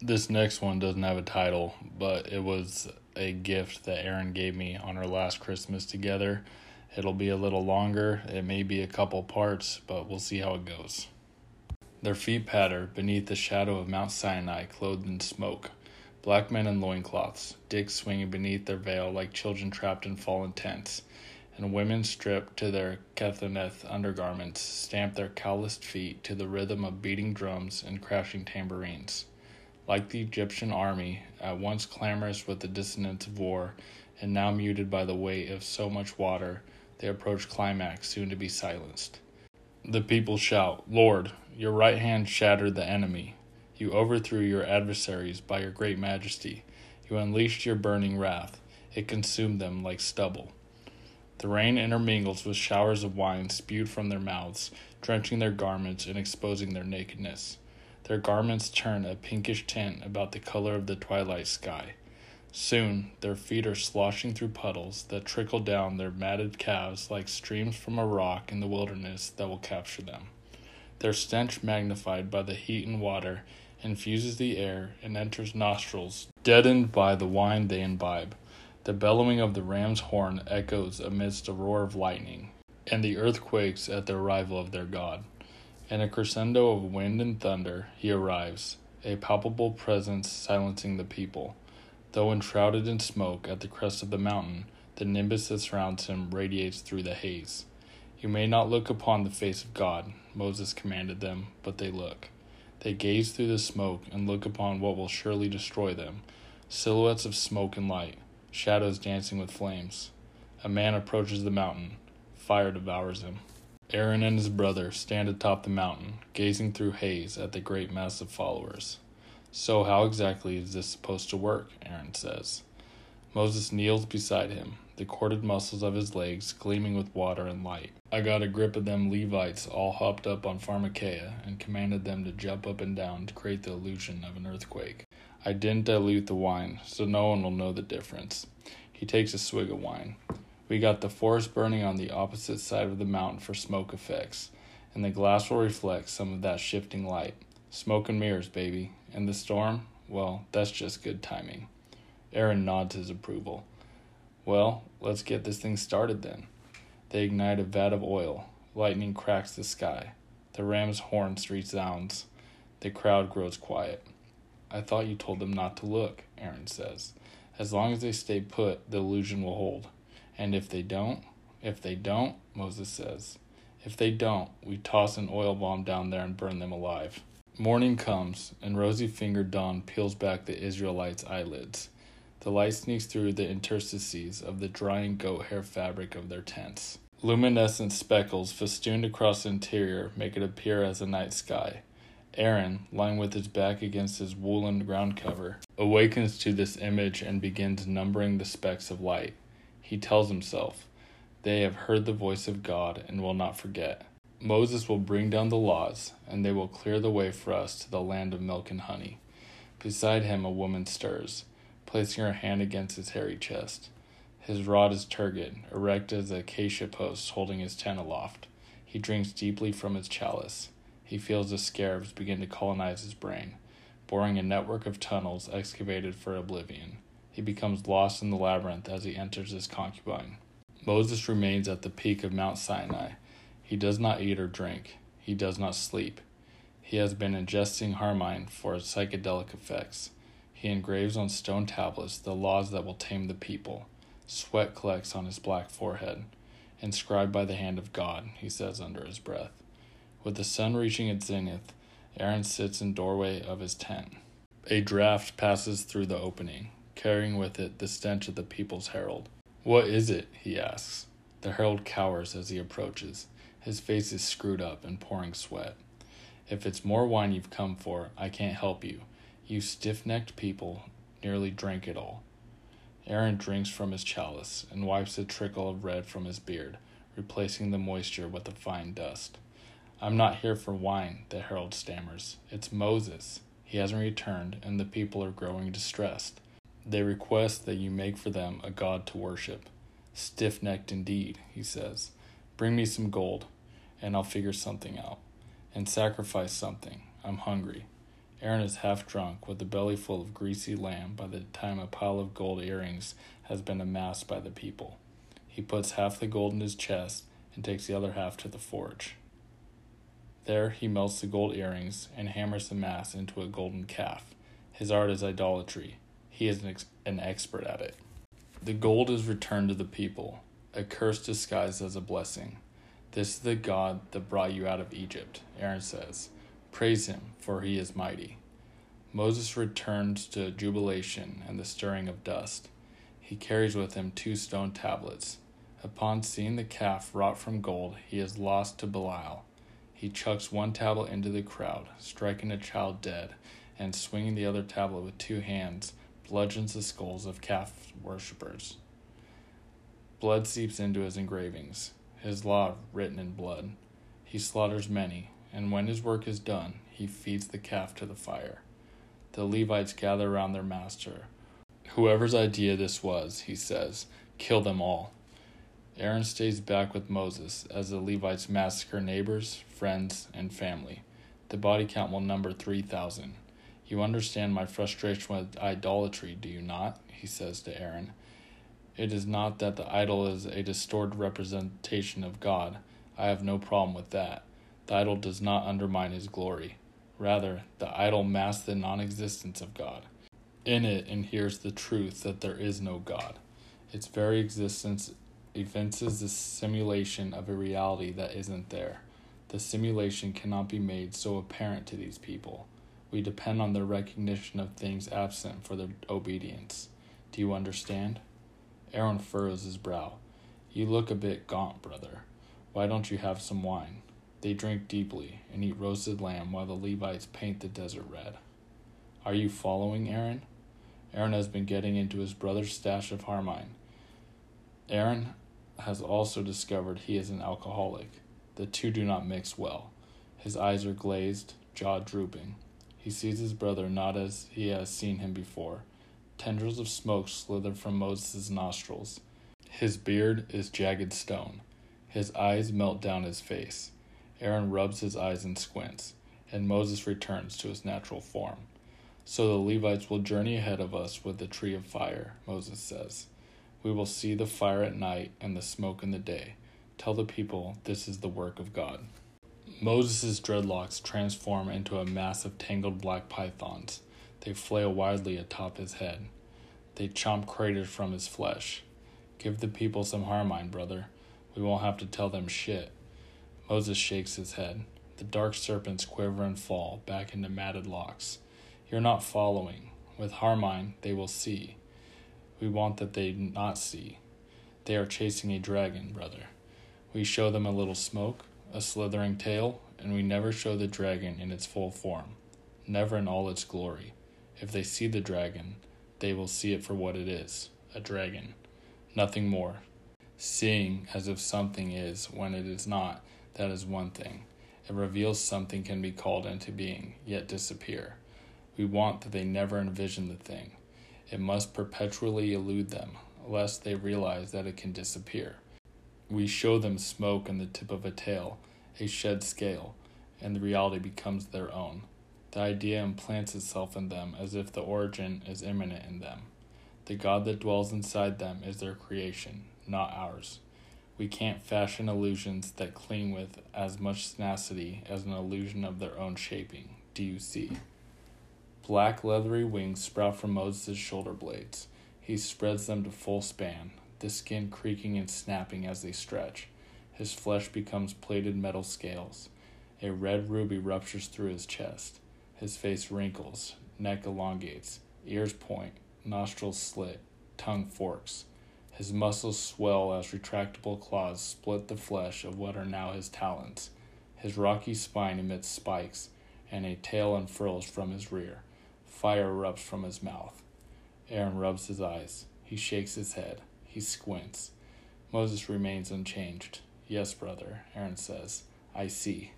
This next one doesn't have a title, but it was a gift that Erin gave me on our last Christmas together. It'll be a little longer, it may be a couple parts, but we'll see how it goes. Their feet patter beneath the shadow of Mount Sinai, clothed in smoke. Black men in loincloths, dicks swinging beneath their veil like children trapped in fallen tents, and women stripped to their Kethoneth undergarments stamp their calloused feet to the rhythm of beating drums and crashing tambourines. Like the Egyptian army, at once clamorous with the dissonance of war, and now muted by the weight of so much water, they approach climax soon to be silenced. The people shout, Lord, your right hand shattered the enemy. You overthrew your adversaries by your great majesty. You unleashed your burning wrath. It consumed them like stubble. The rain intermingles with showers of wine spewed from their mouths, drenching their garments and exposing their nakedness. Their garments turn a pinkish tint about the color of the twilight sky. Soon their feet are sloshing through puddles that trickle down their matted calves like streams from a rock in the wilderness that will capture them. Their stench, magnified by the heat and water, infuses the air and enters nostrils, deadened by the wine they imbibe. The bellowing of the ram's horn echoes amidst a roar of lightning, and the earth quakes at the arrival of their God. In a crescendo of wind and thunder, he arrives, a palpable presence silencing the people. Though enshrouded in smoke at the crest of the mountain, the nimbus that surrounds him radiates through the haze. You may not look upon the face of God, Moses commanded them, but they look. They gaze through the smoke and look upon what will surely destroy them silhouettes of smoke and light, shadows dancing with flames. A man approaches the mountain. Fire devours him. Aaron and his brother stand atop the mountain, gazing through haze at the great mass of followers. So, how exactly is this supposed to work? Aaron says. Moses kneels beside him, the corded muscles of his legs gleaming with water and light. I got a grip of them Levites all hopped up on Pharmakeia and commanded them to jump up and down to create the illusion of an earthquake. I didn't dilute the wine, so no one will know the difference. He takes a swig of wine. We got the forest burning on the opposite side of the mountain for smoke effects, and the glass will reflect some of that shifting light. Smoke and mirrors, baby. And the storm? Well, that's just good timing. Aaron nods his approval. Well, let's get this thing started then. They ignite a vat of oil. Lightning cracks the sky. The ram's horn resounds. The crowd grows quiet. I thought you told them not to look, Aaron says. As long as they stay put, the illusion will hold. And if they don't, if they don't, Moses says, if they don't, we toss an oil bomb down there and burn them alive. Morning comes, and rosy fingered dawn peels back the Israelites' eyelids. The light sneaks through the interstices of the drying goat hair fabric of their tents. Luminescent speckles festooned across the interior make it appear as a night sky. Aaron, lying with his back against his woolen ground cover, awakens to this image and begins numbering the specks of light. He tells himself, They have heard the voice of God and will not forget. Moses will bring down the laws, and they will clear the way for us to the land of milk and honey. Beside him, a woman stirs, placing her hand against his hairy chest. His rod is turgid, erect as a acacia post holding his tent aloft. He drinks deeply from his chalice. He feels the scarabs begin to colonize his brain, boring a network of tunnels excavated for oblivion. He becomes lost in the labyrinth as he enters his concubine. Moses remains at the peak of Mount Sinai he does not eat or drink. He does not sleep. He has been ingesting harmine for its psychedelic effects. He engraves on stone tablets the laws that will tame the people. Sweat collects on his black forehead. Inscribed by the hand of God, he says under his breath. With the sun reaching its zenith, Aaron sits in doorway of his tent. A draft passes through the opening, carrying with it the stench of the people's herald. What is it? he asks. The herald cowers as he approaches. His face is screwed up and pouring sweat. If it's more wine you've come for, I can't help you. You stiff necked people nearly drank it all. Aaron drinks from his chalice and wipes a trickle of red from his beard, replacing the moisture with a fine dust. I'm not here for wine, the herald stammers. It's Moses. He hasn't returned, and the people are growing distressed. They request that you make for them a god to worship. Stiff necked indeed, he says. Bring me some gold and I'll figure something out. And sacrifice something. I'm hungry. Aaron is half drunk, with a belly full of greasy lamb by the time a pile of gold earrings has been amassed by the people. He puts half the gold in his chest and takes the other half to the forge. There he melts the gold earrings and hammers the mass into a golden calf. His art is idolatry. He is an, ex- an expert at it. The gold is returned to the people, a curse disguised as a blessing. This is the God that brought you out of Egypt, Aaron says. Praise him, for he is mighty. Moses returns to jubilation and the stirring of dust. He carries with him two stone tablets. Upon seeing the calf wrought from gold, he is lost to Belial. He chucks one tablet into the crowd, striking a child dead, and swinging the other tablet with two hands, bludgeons the skulls of calf worshippers. Blood seeps into his engravings, his law written in blood. He slaughters many, and when his work is done, he feeds the calf to the fire. The Levites gather around their master. Whoever's idea this was, he says, kill them all. Aaron stays back with Moses as the Levites massacre neighbors, friends, and family. The body count will number 3,000. You understand my frustration with idolatry, do you not? He says to Aaron. It is not that the idol is a distorted representation of God. I have no problem with that. The idol does not undermine his glory. Rather, the idol masks the non existence of God. In it inheres the truth that there is no God. Its very existence evinces the simulation of a reality that isn't there. The simulation cannot be made so apparent to these people. We depend on their recognition of things absent for their obedience. Do you understand? Aaron furrows his brow. You look a bit gaunt, brother. Why don't you have some wine? They drink deeply and eat roasted lamb while the Levites paint the desert red. Are you following Aaron? Aaron has been getting into his brother's stash of Harmine. Aaron has also discovered he is an alcoholic. The two do not mix well. His eyes are glazed, jaw drooping. He sees his brother not as he has seen him before. Tendrils of smoke slither from Moses' nostrils. His beard is jagged stone. His eyes melt down his face. Aaron rubs his eyes and squints, and Moses returns to his natural form. So the Levites will journey ahead of us with the tree of fire, Moses says. We will see the fire at night and the smoke in the day. Tell the people this is the work of God. Moses' dreadlocks transform into a mass of tangled black pythons. They flail wildly atop his head. They chomp craters from his flesh. Give the people some harmine, brother. We won't have to tell them shit. Moses shakes his head. The dark serpents quiver and fall back into matted locks. You're not following. With Harmine, they will see. We want that they not see. They are chasing a dragon, brother. We show them a little smoke, a slithering tail, and we never show the dragon in its full form, never in all its glory. If they see the dragon, they will see it for what it is a dragon, nothing more. Seeing as if something is when it is not that is one thing. It reveals something can be called into being, yet disappear. We want that they never envision the thing. It must perpetually elude them, lest they realize that it can disappear. We show them smoke and the tip of a tail, a shed scale, and the reality becomes their own. The idea implants itself in them as if the origin is immanent in them. The God that dwells inside them is their creation, not ours. We can't fashion illusions that cling with as much tenacity as an illusion of their own shaping. Do you see? Black leathery wings sprout from Moses' shoulder blades. He spreads them to full span, the skin creaking and snapping as they stretch. His flesh becomes plated metal scales. A red ruby ruptures through his chest. His face wrinkles, neck elongates, ears point, nostrils slit, tongue forks. His muscles swell as retractable claws split the flesh of what are now his talons. His rocky spine emits spikes, and a tail unfurls from his rear. Fire erupts from his mouth. Aaron rubs his eyes. He shakes his head. He squints. Moses remains unchanged. Yes, brother, Aaron says. I see.